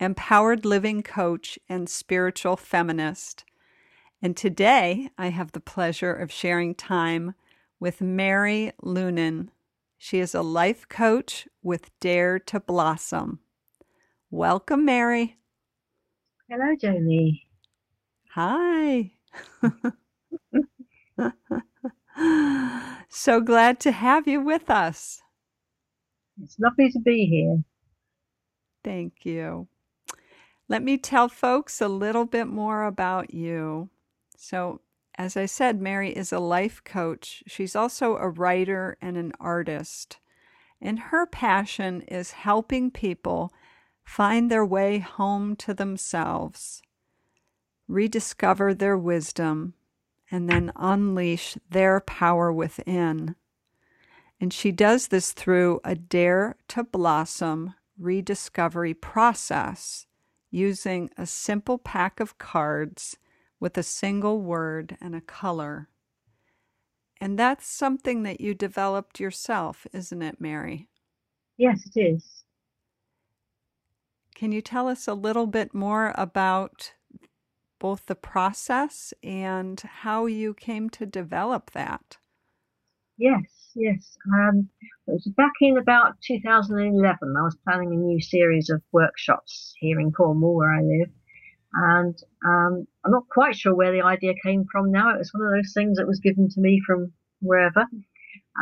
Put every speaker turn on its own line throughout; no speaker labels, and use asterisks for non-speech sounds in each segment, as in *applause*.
empowered living coach, and spiritual feminist. And today I have the pleasure of sharing time with Mary Lunnen. She is a life coach with Dare to Blossom. Welcome, Mary.
Hello, Jamie.
Hi. *laughs* so glad to have you with us.
It's lovely to be here.
Thank you. Let me tell folks a little bit more about you. So, as I said, Mary is a life coach. She's also a writer and an artist. And her passion is helping people find their way home to themselves, rediscover their wisdom, and then unleash their power within. And she does this through a Dare to Blossom rediscovery process using a simple pack of cards with a single word and a color. And that's something that you developed yourself, isn't it, Mary?
Yes, it is.
Can you tell us a little bit more about both the process and how you came to develop that?
Yes, yes. Um, it was back in about 2011. I was planning a new series of workshops here in Cornwall, where I live. And um, I'm not quite sure where the idea came from now. It was one of those things that was given to me from wherever.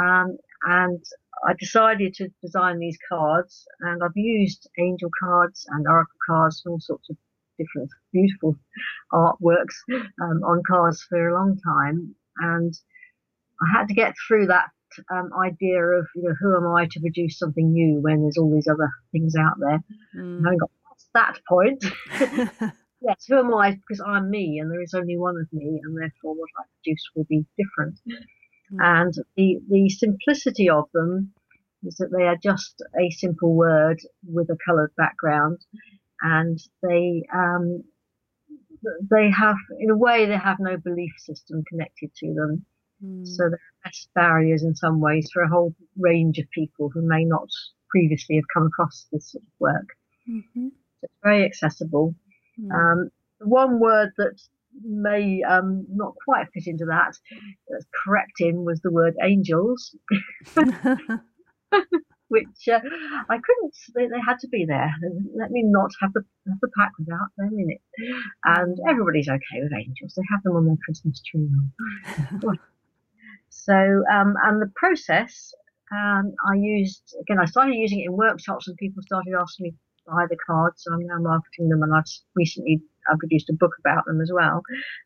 Um, and I decided to design these cards. And I've used angel cards and oracle cards and all sorts of different beautiful artworks um, on cards for a long time. And I had to get through that um, idea of, you know, who am I to produce something new when there's all these other things out there. Mm. I got past that point. *laughs* yes, who am I? Because I'm me, and there is only one of me, and therefore what I produce will be different. Mm. And the the simplicity of them is that they are just a simple word with a coloured background, and they um, they have, in a way, they have no belief system connected to them. Mm. So there are less barriers in some ways for a whole range of people who may not previously have come across this sort of work. Mm-hmm. So it's very accessible. Mm. Um, the one word that may um, not quite fit into that, that's correct in, was the word angels. *laughs* *laughs* which uh, I couldn't. They, they, had to be there. Let me not have the have the pack without them in it. And hmm. everybody's okay with angels. They have them on their Christmas tree. *laughs* So, um, and the process, um, I used, again, I started using it in workshops and people started asking me to buy the cards. So I'm now marketing them and I've recently I produced a book about them as well.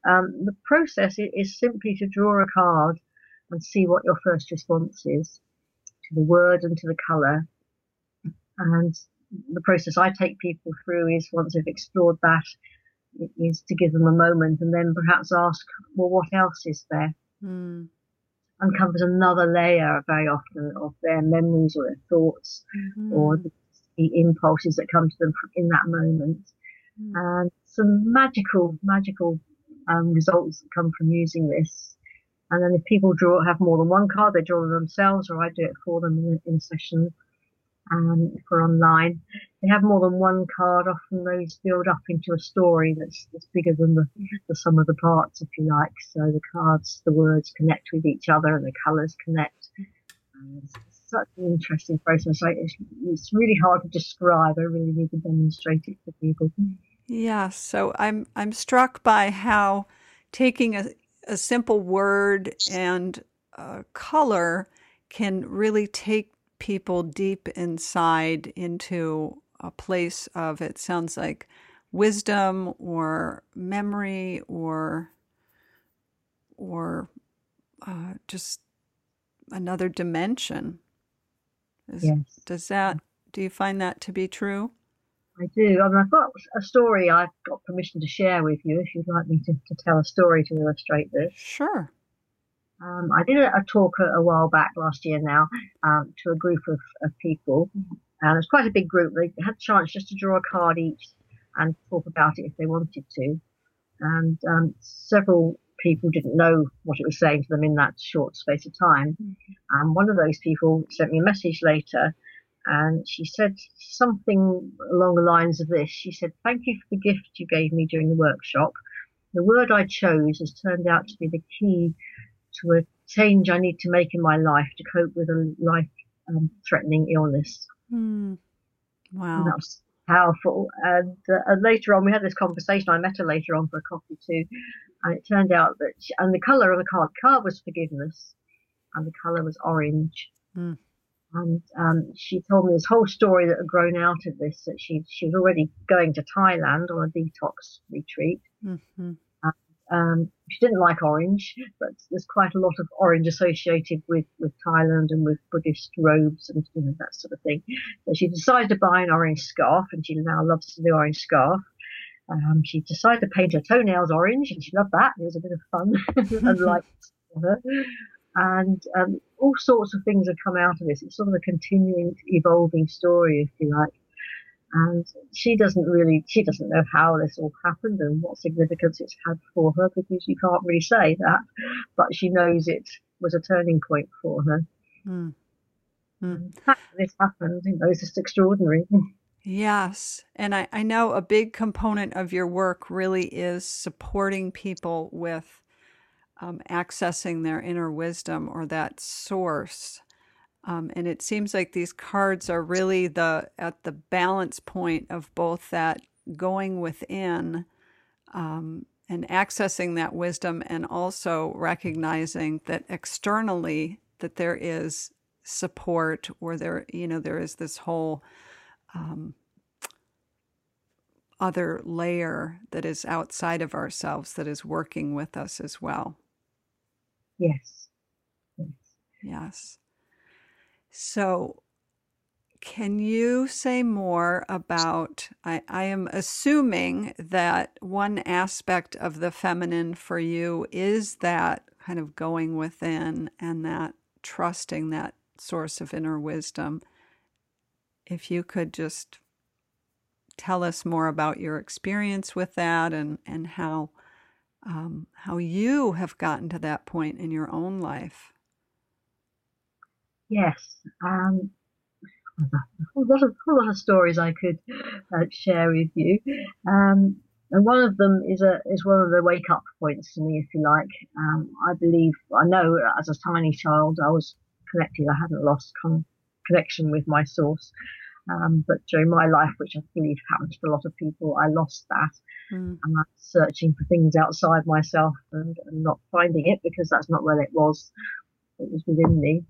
Um, the process is simply to draw a card and see what your first response is to the word and to the color. And the process I take people through is once they've explored that, is to give them a moment and then perhaps ask, well, what else is there? Mm uncovers another layer very often of their memories or their thoughts mm-hmm. or the, the, impulses that come to them in that moment. Mm-hmm. And some magical, magical um, results that come from using this. And then if people draw, have more than one card, they draw them themselves or I do it for them in, in session um, for online. They have more than one card. Often those build up into a story that's, that's bigger than the, the sum of the parts, if you like. So the cards, the words connect with each other and the colours connect. it's such an interesting process. it's, it's really hard to describe. I really need to demonstrate it for people.
Yeah. So I'm I'm struck by how taking a, a simple word and color can really take people deep inside into a place of it sounds like wisdom or memory or or uh, just another dimension.
Is, yes.
Does that do you find that to be true?
I do. I mean, I've got a story I've got permission to share with you if you'd like me to, to tell a story to illustrate this.
Sure.
Um, I did a, a talk a, a, while back last year now um, to a group of, of people, and it was quite a big group. They had a chance just to draw a card each and talk about it if they wanted to. And um, several people didn't know what it was saying to them in that short space of time. Mm-hmm. And one of those people sent me a message later and she said something along the lines of this. She said, Thank you for the gift you gave me during the workshop. The word I chose has turned out to be the key to a change I need to make in my life to cope with a life um, threatening illness.
Mm. Wow.
And that was powerful. And, uh, and, later on, we had this conversation. I met her later on for a coffee too. And it turned out that, she, and the color of the card, card was forgiveness, and the color was orange.
Mm.
And um, she told me this whole story that had grown out of this. That she she was already going to Thailand on a detox retreat.
Mm-hmm.
Um, she didn't like orange, but there's quite a lot of orange associated with, with Thailand and with Buddhist robes and you know, that sort of thing. So she decided to buy an orange scarf, and she now loves the orange scarf. Um, she decided to paint her toenails orange, and she loved that. It was a bit of fun *laughs* and light *laughs* for her. And um, all sorts of things have come out of this. It's sort of a continuing, evolving story, if you like. And she doesn't really, she doesn't know how this all happened and what significance it's had for her because you can't really say that, but she knows it was a turning point for her.
Mm. Mm.
This happened, you know, it's just extraordinary.
Yes. And I, I know a big component of your work really is supporting people with um, accessing their inner wisdom or that source. Um, and it seems like these cards are really the at the balance point of both that going within um, and accessing that wisdom, and also recognizing that externally that there is support, or there you know there is this whole um, other layer that is outside of ourselves that is working with us as well.
Yes.
Yes. yes. So, can you say more about? I, I am assuming that one aspect of the feminine for you is that kind of going within and that trusting that source of inner wisdom. If you could just tell us more about your experience with that and, and how um, how you have gotten to that point in your own life.
Yes, um, a lot of a lot of stories I could uh, share with you, um, and one of them is a is one of the wake up points to me, if you like. Um, I believe I know as a tiny child I was connected. I hadn't lost con- connection with my source, um, but during my life, which I believe happens to a lot of people, I lost that.
Mm.
And I'm searching for things outside myself and, and, not finding it because that's not where it was. It was within me.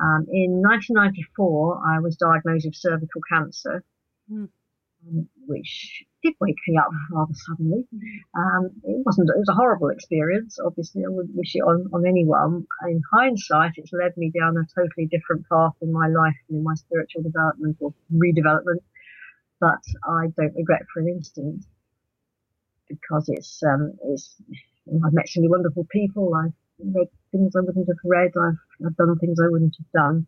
Um, in 1994, I was diagnosed with cervical cancer.
Mm
which did wake me up rather suddenly. Um, it wasn't, it was a horrible experience. Obviously, I wouldn't wish it on, on anyone. In hindsight, it's led me down a totally different path in my life and in my spiritual development or redevelopment. But I don't regret for an instant because it's, um, it's, I've met so many wonderful people. I've read things I wouldn't have read. I've, I've done things I wouldn't have done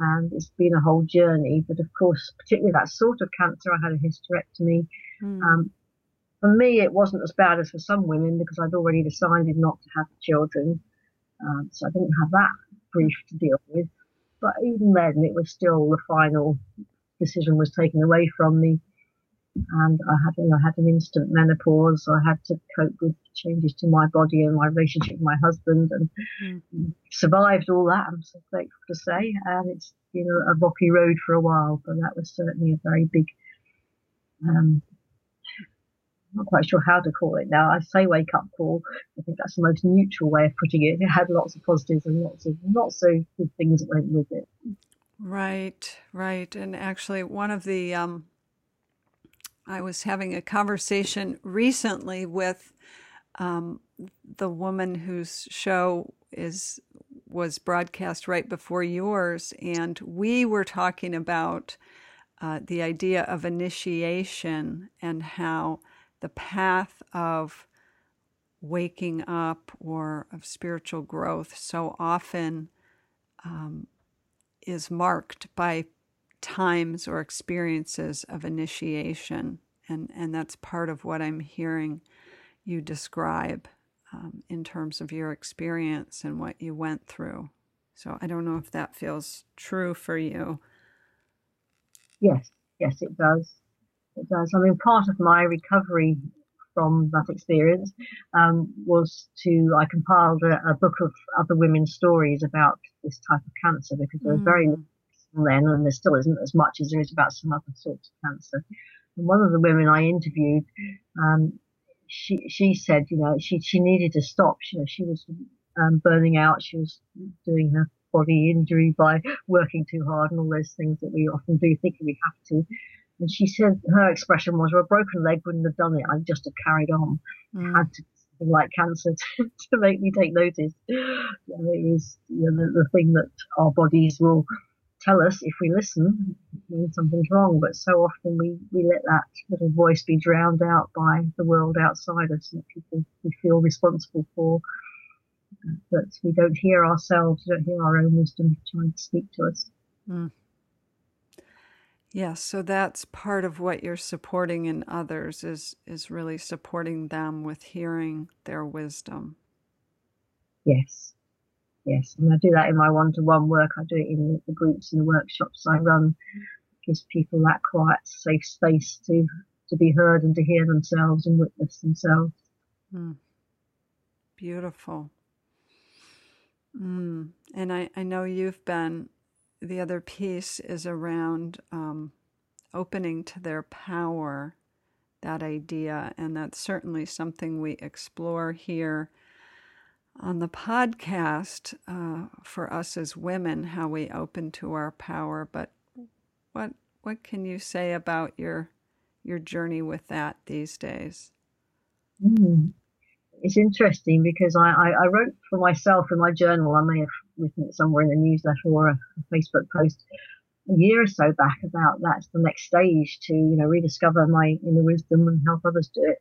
and it's been a whole journey. But of course, particularly that sort of cancer, I had a hysterectomy.
Mm.
Um, for me, it wasn't as bad as for some women because I'd already decided not to have children, um, so I didn't have that grief to deal with. But even then, it was still the final decision was taken away from me and I had, you know, I had an instant menopause. So I had to cope with changes to my body and my relationship with my husband, and
mm.
survived all that. I'm so grateful to say, and it's been a, a rocky road for a while, but that was certainly a very big. Um, I'm not quite sure how to call it now. I say wake up call. I think that's the most neutral way of putting it. It had lots of positives and lots of not so good things that went with it.
Right, right. And actually, one of the um, I was having a conversation recently with um, the woman whose show is was broadcast right before yours, and we were talking about uh, the idea of initiation and how the path of waking up or of spiritual growth so often um, is marked by times or experiences of initiation. And, and that's part of what I'm hearing you describe um, in terms of your experience and what you went through. So I don't know if that feels true for you.
Yes, yes, it does. It does. I mean, part of my recovery from that experience um, was to I compiled a, a, book of other women's stories about this type of cancer because there was mm. very then, and there still isn't as much as there is about some other sorts of cancer. And one of the women I interviewed, um, she she said, you know, she she needed to stop. She, you know, she was um, burning out. She was doing her body injury by working too hard and all those things that we often do thinking we have to. And she said her expression was, well, a broken leg wouldn't have done it. I'd just have carried on. Mm. Had to like cancer *laughs* to, to, make me take notice. You know, it was you know, the, the thing that our bodies will tell us if we listen when something's wrong. But so often we, we let that little voice be drowned out by the world outside us that people we feel responsible for. But we don't hear ourselves, we don't hear our own wisdom trying to speak to us. Mm.
Yes, so that's part of what you're supporting in others is is really supporting them with hearing their wisdom.
Yes. Yes, and I do that in my one-to-one work. I do it in the groups and the workshops I run. Gives people that quiet, safe space to to be heard and to hear themselves and witness themselves. Mm.
Beautiful. Mm. And I, I know you've been, the other piece is around um, opening to their power, that idea. And that's certainly something we explore here on the podcast uh, for us as women, how we open to our power. But what what can you say about your your journey with that these days?
Mm. It's interesting because I, I, I, wrote for myself in my journal. I may have written it somewhere in the newsletter or a, a Facebook post a year or so back about that's the next stage to you know rediscover my inner wisdom and help others do it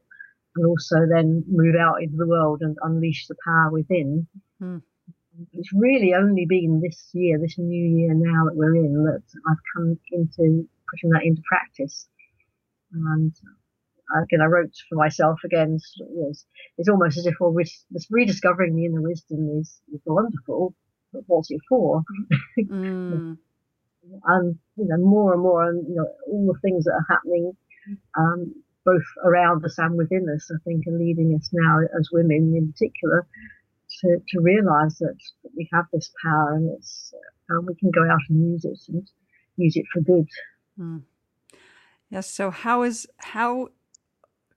and also then move out into the world and unleash the power within. Mm. It's really only been this year, this new year now that we're in, that I've come into putting that into practice. And again, I wrote for myself again. It's, it's almost as if well, rediscovering the inner wisdom is, is wonderful, but what's it for? Mm. *laughs* and you know, more and more, and you know, all the things that are happening. Um, both around us and within us, I think, are leading us now as women in particular to, to realize that we have this power and it's, and we can go out and use it and use it for good. Mm.
Yes. So how is, how,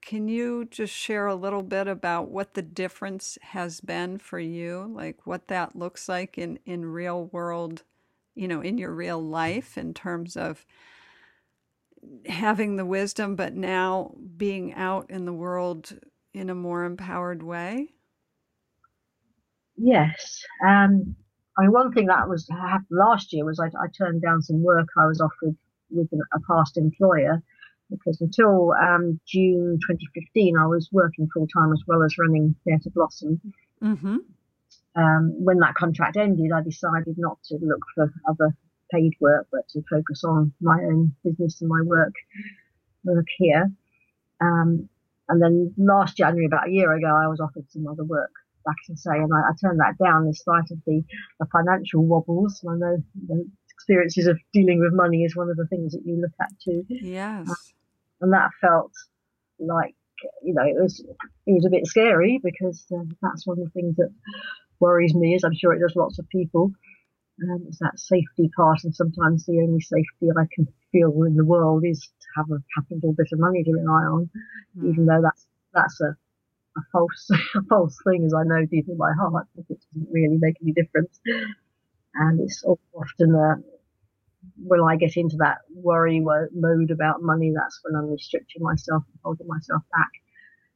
can you just share a little bit about what the difference has been for you? Like what that looks like in, in real world, you know, in your real life in terms of, having the wisdom, but now being out in the world in a more empowered way?
Yes. Um, I mean, one thing that was happened last year was I, I, turned down some work I was offered with a past employer because until um, June 2015, I was working full time as well as running Dare to Blossom. Mm-hmm. Um, when that contract ended, I decided not to look for other paid work, but to focus on my own business and my work work here. Um, and then last January, about a year ago, I was offered some other work back to say, and I, I turned that down in spite of the, the financial wobbles. And I know the experiences of dealing with money is one of the things that you look at too.
Yes. Uh,
and that felt like, you know, it was, it was a bit scary because uh, that's one of the things that worries me, as I'm sure it does lots of people. Um, it's that safety part, and sometimes the only safety I can feel in the world is to have a capital bit of money to rely on, mm. even though that's that's a, a false *laughs* a false thing, as I know deep in my heart, it doesn't really make any difference. And it's often a, uh, when I get into that worry mode about money, that's when I'm restricting myself and holding myself back.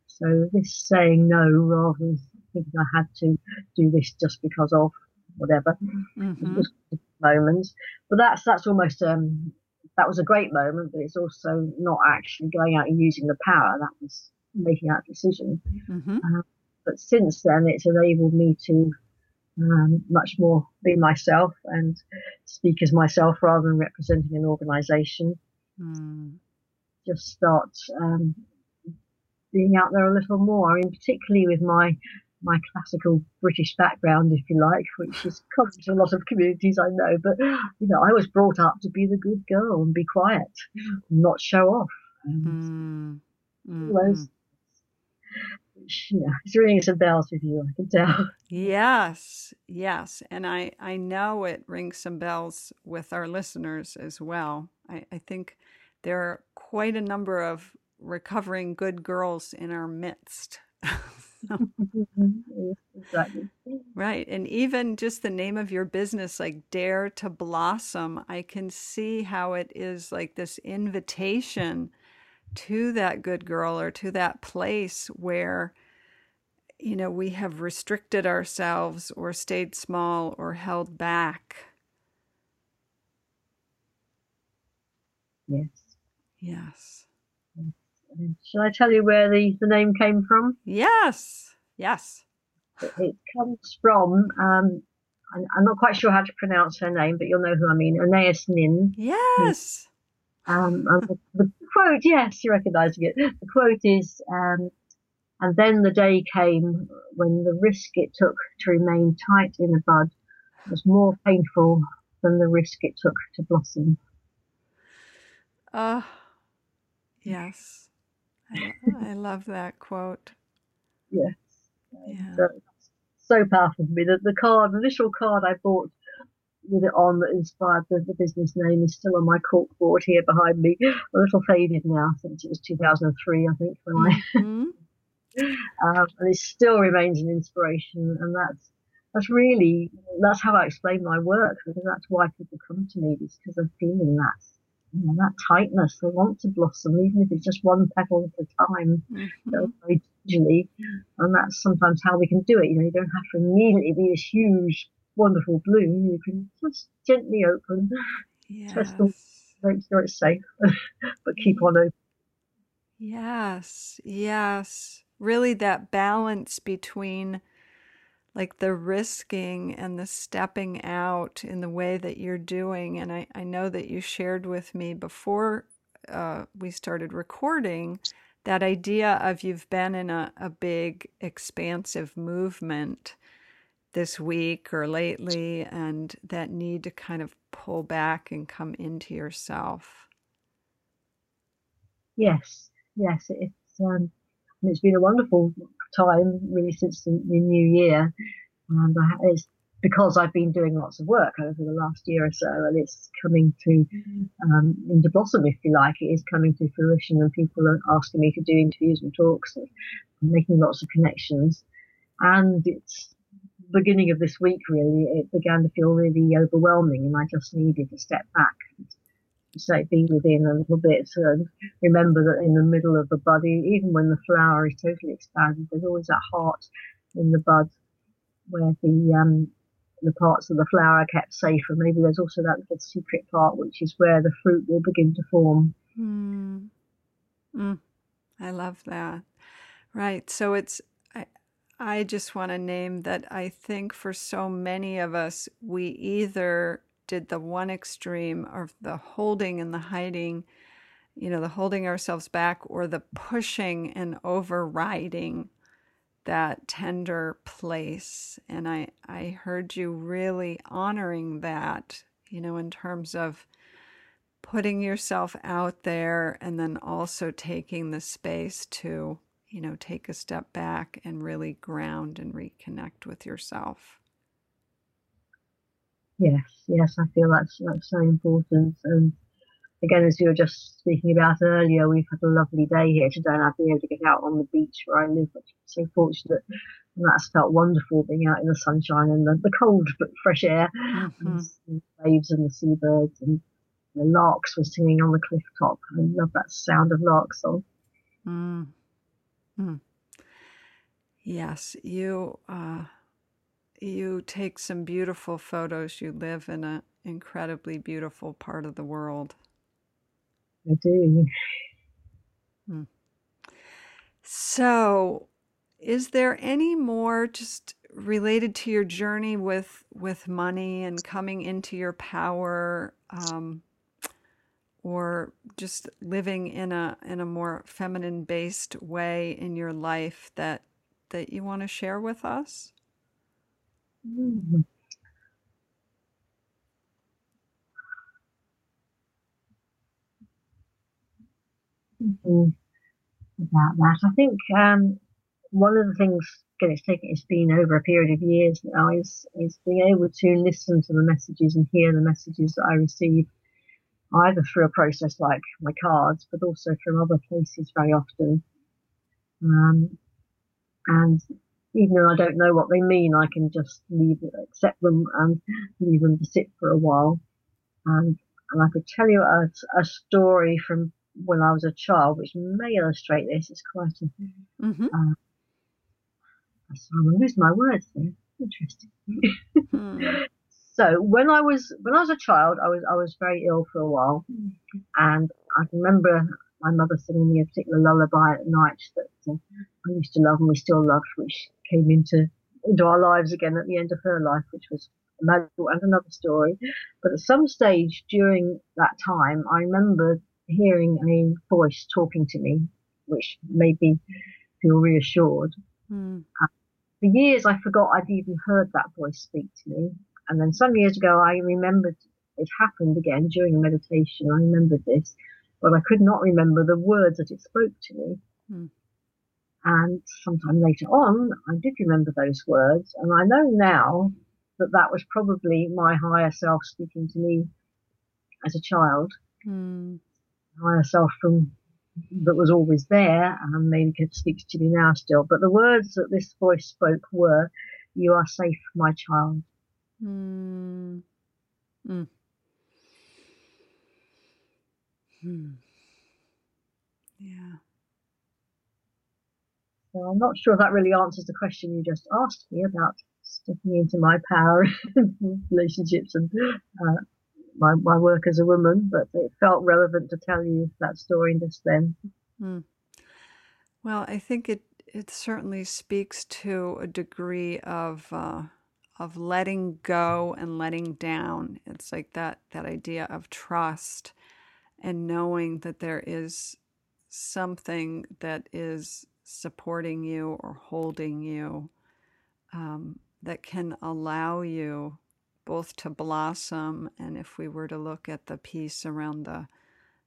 So this saying no rather than thinking I had to do this just because of whatever mm-hmm. *laughs* moments. But that's that's almost um, that was a great moment, but it's also not actually going out and using the power. That was making that decision. Mm-hmm. Uh, but since then, it's enabled me to um, much more be myself and speak as myself rather than representing an organization. Mm. Just start um, being out there a little more. I mean, particularly with my my classical British background, if you like, which is common to a lot of communities I know. But you know, I was brought up to be the good girl and be quiet, not show off. Mm. Mm-hmm. Those, yeah, it's ringing some bells with you. I can tell.
Yes, yes, and I I know it rings some bells with our listeners as well. I, I think there are quite a number of recovering good girls in our midst. *laughs* exactly. *laughs* Right. And even just the name of your business, like Dare to Blossom, I can see how it is like this invitation to that good girl or to that place where, you know, we have restricted ourselves or stayed small or held back.
Yes.
Yes.
Shall I tell you where the, the name came from?
Yes, yes.
It, it comes from, um, I'm, not quite sure how to pronounce her name, but you'll know who I mean, Anaïs Nin.
Yes.
Um, the, the, quote, yes, you're recognizing it. The quote is, um, and then the day came when the risk it took to remain tight in a bud was more painful than the risk it took to blossom.
Ah, uh, yes. I, I love that quote.
Yes. Yeah. So, so powerful for me. The, the card, the initial card I bought with it on that inspired the, the business name is still on my cork board here behind me. *gasps* A little faded now since it was 2003, I think, when *laughs* mm-hmm. I. um, and it still remains an inspiration, and that's that's really that's how I explain my work because that's why people come to me is because they're feeling that you know, that tightness. They want to blossom, even if it's just one petal at a time, mm-hmm. very gingerly. And that's sometimes how we can do it. You know, you don't have to immediately be this huge, wonderful bloom. You can just gently open, yes. test the, make sure it's safe, *laughs* but keep on open.
Yes, yes. Really, that balance between like the risking and the stepping out in the way that you're doing. And I, I know that you shared with me before uh, we started recording that idea of you've been in a, a big, expansive movement this week or lately, and that need to kind of pull back and come into yourself.
Yes, yes, it's um, it's been a wonderful time really since the, new year. And I, it's because I've been doing lots of work over the last year or so, and it's coming to um, into blossom, if you like. It is coming to fruition, and people are asking me to do interviews and talks, and I'm making lots of connections. And it's beginning of this week, really, it began to feel really overwhelming, and I just needed to step back say be within a little bit and remember that in the middle of the bud, even when the flower is totally expanded, there's always that heart in the bud where the um, the parts of the flower are kept safe, and maybe there's also that little secret part which is where the fruit will begin to form.
Mm. Mm. I love that. Right. So it's I just want to name that I think for so many of us, we either did the one extreme of the holding and the hiding, you know, the holding ourselves back or the pushing and overriding that tender place. And I, I heard you really honoring that, you know, in terms of putting yourself out there and then also taking the space to, you know, take a step back and really ground and reconnect with yourself.
Yes, yes, I feel that's that's so important. And again, as you were just speaking about earlier, we've had a lovely day here today, and I've been able to get out on the beach where I live, which I'm so fortunate. And that's felt wonderful being out in the sunshine and the, the cold but fresh air, mm-hmm. and the waves and the seabirds and the larks were singing on the cliff top. I love that sound of lark song. Mm.
Mm. Yes, you. Uh you take some beautiful photos. You live in an incredibly beautiful part of the world.
I do.
Hmm. So, is there any more just related to your journey with with money and coming into your power, um, or just living in a in a more feminine based way in your life that that you want to share with us?
Mm. thinking about that. I think um, one of the things, again, it's taken, it's been over a period of years now, is is being able to listen to the messages and hear the messages that I receive, either through a process like my cards, but also from other places very often. Um, and even though I don't know what they mean, I can just leave, accept them and leave them to sit for a while. And, and I could tell you a, a story from when I was a child, which may illustrate this. It's quite a. Mm-hmm. Uh, I'm losing my words there. Interesting. mm. *laughs* So when I was when I was a child, I was I was very ill for a while, and I remember my mother singing me a particular lullaby at night that uh, I used to love and we still love, which came into into our lives again at the end of her life, which was magical and another story. But at some stage during that time, I remember hearing a voice talking to me, which made me feel reassured. Mm. Uh, for years, I forgot I'd even heard that voice speak to me. And then some years ago, I remembered it happened again during a meditation. I remembered this, but I could not remember the words that it spoke to me. Mm. And sometime later on, I did remember those words. And I know now that that was probably my higher self speaking to me as a child. Mm higher self from that was always there and maybe speaks to me now still. But the words that this voice spoke were, "You are safe, my child." Mm. Mm. Hmm.
Yeah.
So I'm not sure that really answers the question you just asked me about stepping into my power *laughs* relationships and uh, my, my work as a woman, but it felt relevant to tell you that story just then. Mm.
Well, I think it it certainly speaks to a degree of uh, of letting go and letting down. It's like that that idea of trust and knowing that there is something that is supporting you or holding you um, that can allow you both to blossom and if we were to look at the piece around the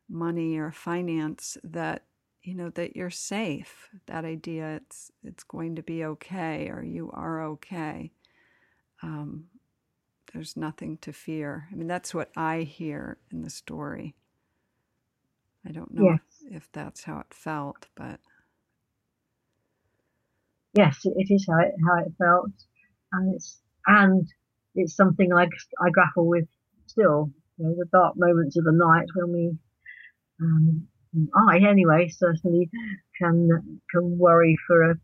money or finance that you know that you're safe that idea it's it's going to be okay or you are okay. Um, there's nothing to fear. I mean that's what i hear in the story i don't know yes. if, if that's how it felt but
yes it is how it how it felt and it's and it's something I, I grapple with still. You know, the dark moments of the night when we, um, I anyway certainly can can worry for a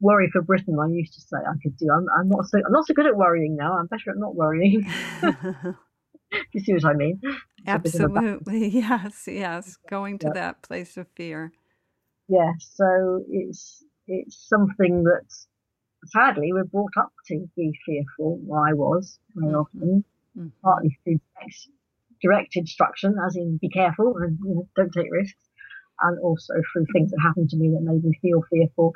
worry for Britain. I used to say I could do. I'm, I'm not so I'm not so good at worrying now. I'm better at not worrying. *laughs* *laughs* you see what I mean?
Absolutely. *laughs* Yes. Yes. Going to yeah. that place of fear.
Yes. Yeah, so it's it's something that sadly, we're brought up to be fearful. Well, I was very mm-hmm. often, mm-hmm. partly through direct instruction, as in be careful and you know, don't take risks, and also through things that happened to me that made me feel fearful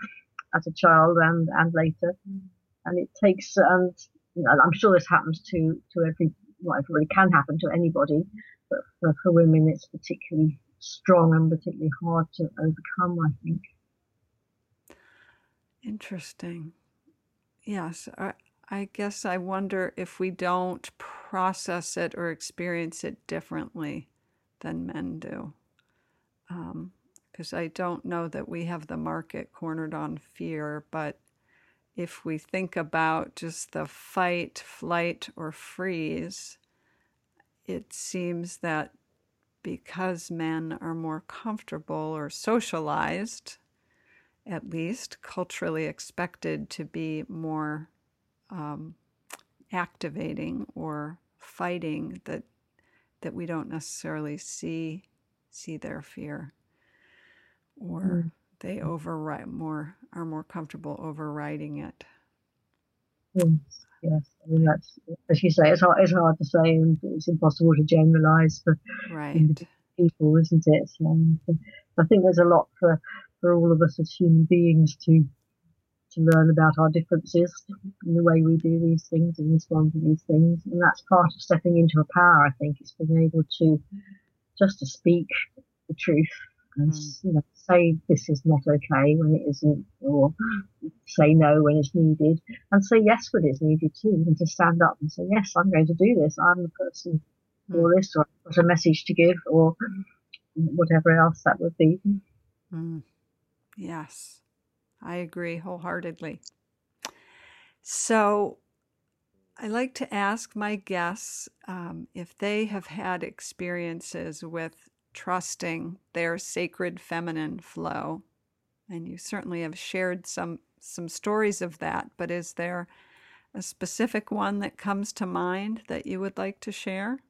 as a child and and later. Mm-hmm. And it takes, and you know, I'm sure this happens to to every, well, it really can happen to anybody, but for, for women, it's particularly strong and particularly hard to overcome. I think.
Interesting. Yes, I, I guess I wonder if we don't process it or experience it differently than men do. Because um, I don't know that we have the market cornered on fear, but if we think about just the fight, flight, or freeze, it seems that because men are more comfortable or socialized at least culturally expected to be more um, activating or fighting that that we don't necessarily see see their fear or
Mm.
they override more are more comfortable overriding it.
Yes, yes. I mean, that's as you say. It's hard. It's hard to say, and it's impossible to generalise for
Right.
people, isn't it? And I think there's a lot for for all of us as human beings to to learn about our differences and the way we do these things and respond to these things. And that's part of stepping into a power. I think it's being able to just to speak the truth and
Mm.
you know say this is not okay when it isn't, or say no when it's needed, and say yes when it's needed too, and to stand up and say yes, I'm going to do this. I'm the person for this, or I've got a message to give, or whatever else that would be.
Mm. Yes, I agree wholeheartedly. So, I like to ask my guests um, if they have had experiences with trusting their sacred feminine flow. And you certainly have shared some some stories of that, but is there a specific one that comes to mind that you would like to share?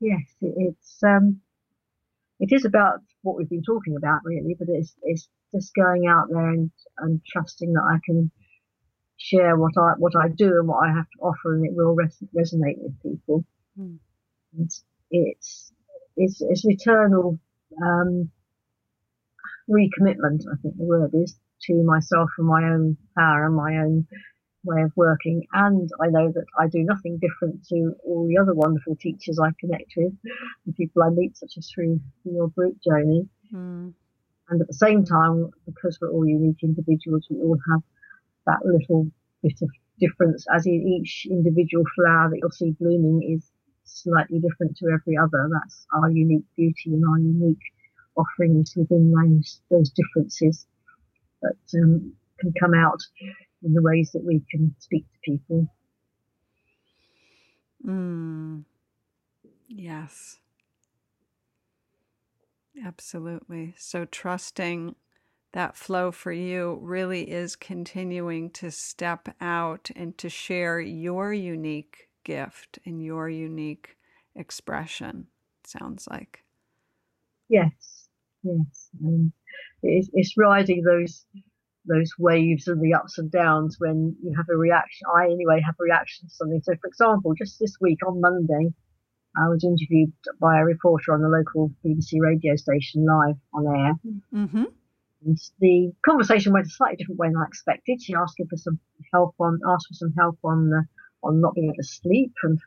Yes, it's um, it is about what we've been talking about really, but it's it's just going out there and, and trusting that I can share what I what I do and what I have to offer, and it will res- resonate with people.
Mm.
It's it's it's, it's an eternal um, recommitment. I think the word is to myself and my own power and my own way of working. And I know that I do nothing different to all the other wonderful teachers I connect with, the people I meet, such as through your group, Joni.
Mm.
And at the same time, because we're all unique individuals, we all have that little bit of difference, as in each individual flower that you'll see blooming is slightly different to every other. That's our unique beauty and our unique offerings within those, those differences that um, can come out in the ways that we can speak to people.
Mm. Yes. Absolutely. So trusting that flow for you really is continuing to step out and to share your unique gift and your unique expression, sounds like.
Yes, yes. And it's, it's riding those those waves and the ups and downs when you have a reaction. I anyway have a reaction to something. So, for example, just this week on Monday, I was interviewed by a reporter on the local BBC radio station live on air.
Mm-hmm.
And the conversation went a slightly different way than I expected. She asked for some help on, asked for some help on uh, on not being able to sleep and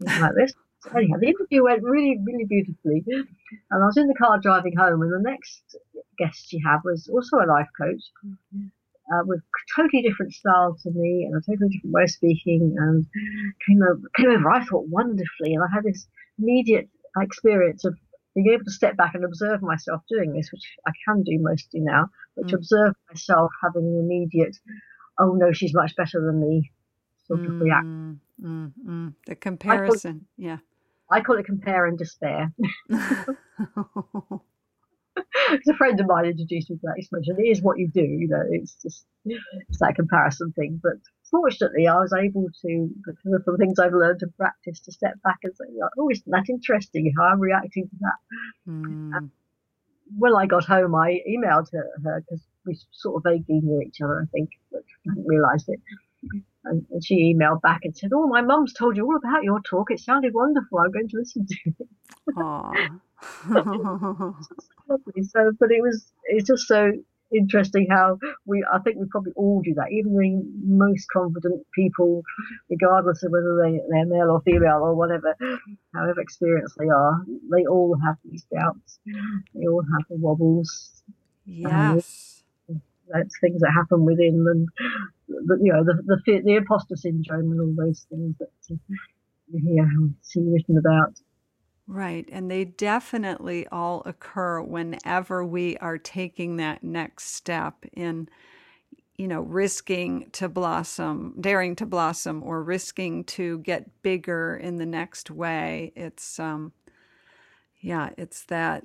things like this. So anyhow, the interview went really, really beautifully. And I was in the car driving home, and the next guest she had was also a life coach uh, with totally different style to me and a totally different way of speaking, and came over, came over. I thought wonderfully, and I had this immediate experience of being able to step back and observe myself doing this, which I can do mostly now, but to
Mm.
observe myself having an immediate, oh no, she's much better than me, sort of reaction.
Mm, mm, mm. The comparison, yeah.
I call it compare and despair. *laughs* *laughs* Because a friend of mine introduced me to that expression. It is what you do, you know. It's just it's that comparison thing. But fortunately, I was able to, because of the things I've learned in practice, to step back and say, "Oh, isn't that interesting? How I'm reacting to that."
Mm,
When I got home, I emailed her because we sort of vaguely knew each other, I think, but I hadn't realised it. And, and she emailed back and said, "Oh, my mum's told you all about your talk. It sounded wonderful. I'm going to listen to it." lovely. *laughs* So, but it was it's just so interesting how we I think we probably all do that. Even the most confident people, regardless of whether they they're male or female or whatever, however experienced they are, they all have these doubts. They all have the wobbles.
yes.
That's things that happen within them. The, you know the the the imposter syndrome and all those things that uh, you hear and see written about.
Right. And they definitely all occur whenever we are taking that next step in, you know, risking to blossom, daring to blossom, or risking to get bigger in the next way. It's, um, yeah, it's that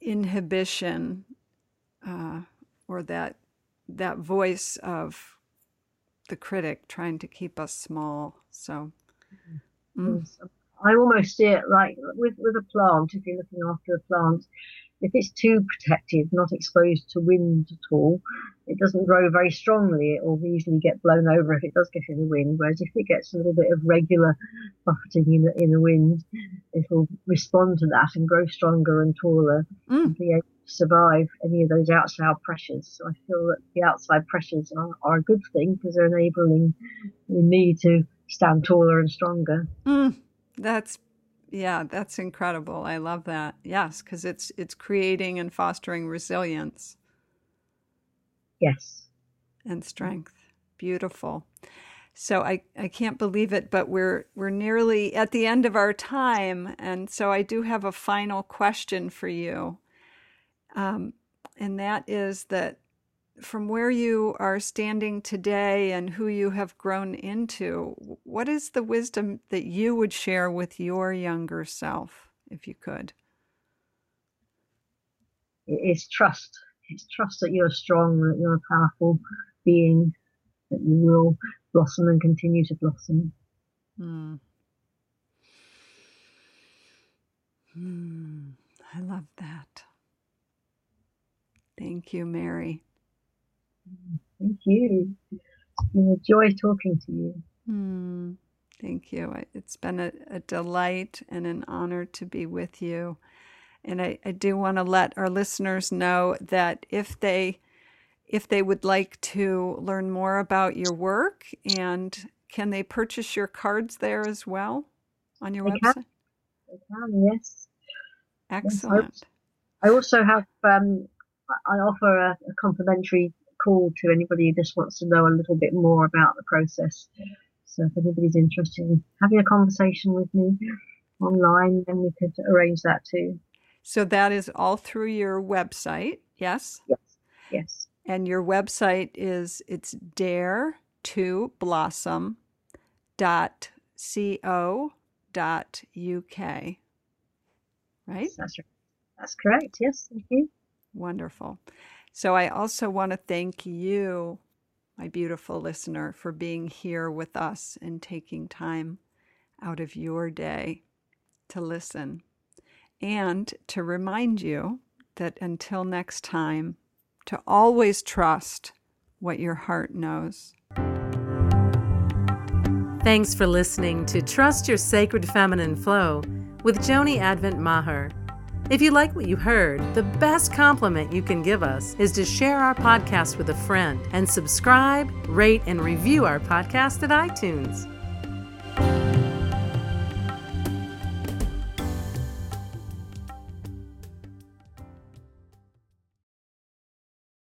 inhibition uh, or that that voice of the critic trying to keep us small. So,
mm. I almost see it like with with a plant. If you're looking after a plant, if it's too protected, not exposed to wind at all, it doesn't grow very strongly. It will easily get blown over if it does get in the wind. Whereas if it gets a little bit of regular buffeting in the, in the wind, it will respond to that and grow stronger and taller mm. and be able survive any of those outside pressures. So I feel that the outside pressures are, are a good thing because they're enabling me to stand taller and stronger.
Mm. That's yeah, that's incredible. I love that. Yes, because it's it's creating and fostering resilience.
Yes.
And strength. Beautiful. So I, I can't believe it, but we're we're nearly at the end of our time, and so I do have a final question for you, um, and that is that from where you are standing today and who you have grown into, what is the wisdom that you would share with your younger self, if you could?
It's trust. It's trust that you're strong, that you're a powerful being, that you will blossom and continue to blossom.
Hmm. Hmm. I love that. Thank you, Mary.
Thank you. It's been a joy talking to you.
Mm, thank you. It's been a, a, delight and an honor to be with you. And I, I do want to let our listeners know that if they if they would like to learn more about your work and can they purchase your cards there as well on your
they
website?
Can. They can, yes.
Excellent. Yes,
I also have um, I offer a, a complimentary call to anybody who just wants to know a little bit more about the process. So if anybody's interested in having a conversation with me online, then we could arrange that too.
So that is all through your website, yes?
Yes. Yes.
And your website is it's dare to blossom dot co dot uk. Right?
That's right. That's correct. Yes, thank you.
Wonderful. So I also want to thank you, my beautiful listener, for being here with us and taking time out of your day to listen. And to remind you that until next time, to always trust what your heart knows.
Thanks for listening to Trust Your Sacred Feminine Flow with Joni Advent Maher. If you like what you heard, the best compliment you can give us is to share our podcast with a friend and subscribe, rate, and review our podcast at iTunes.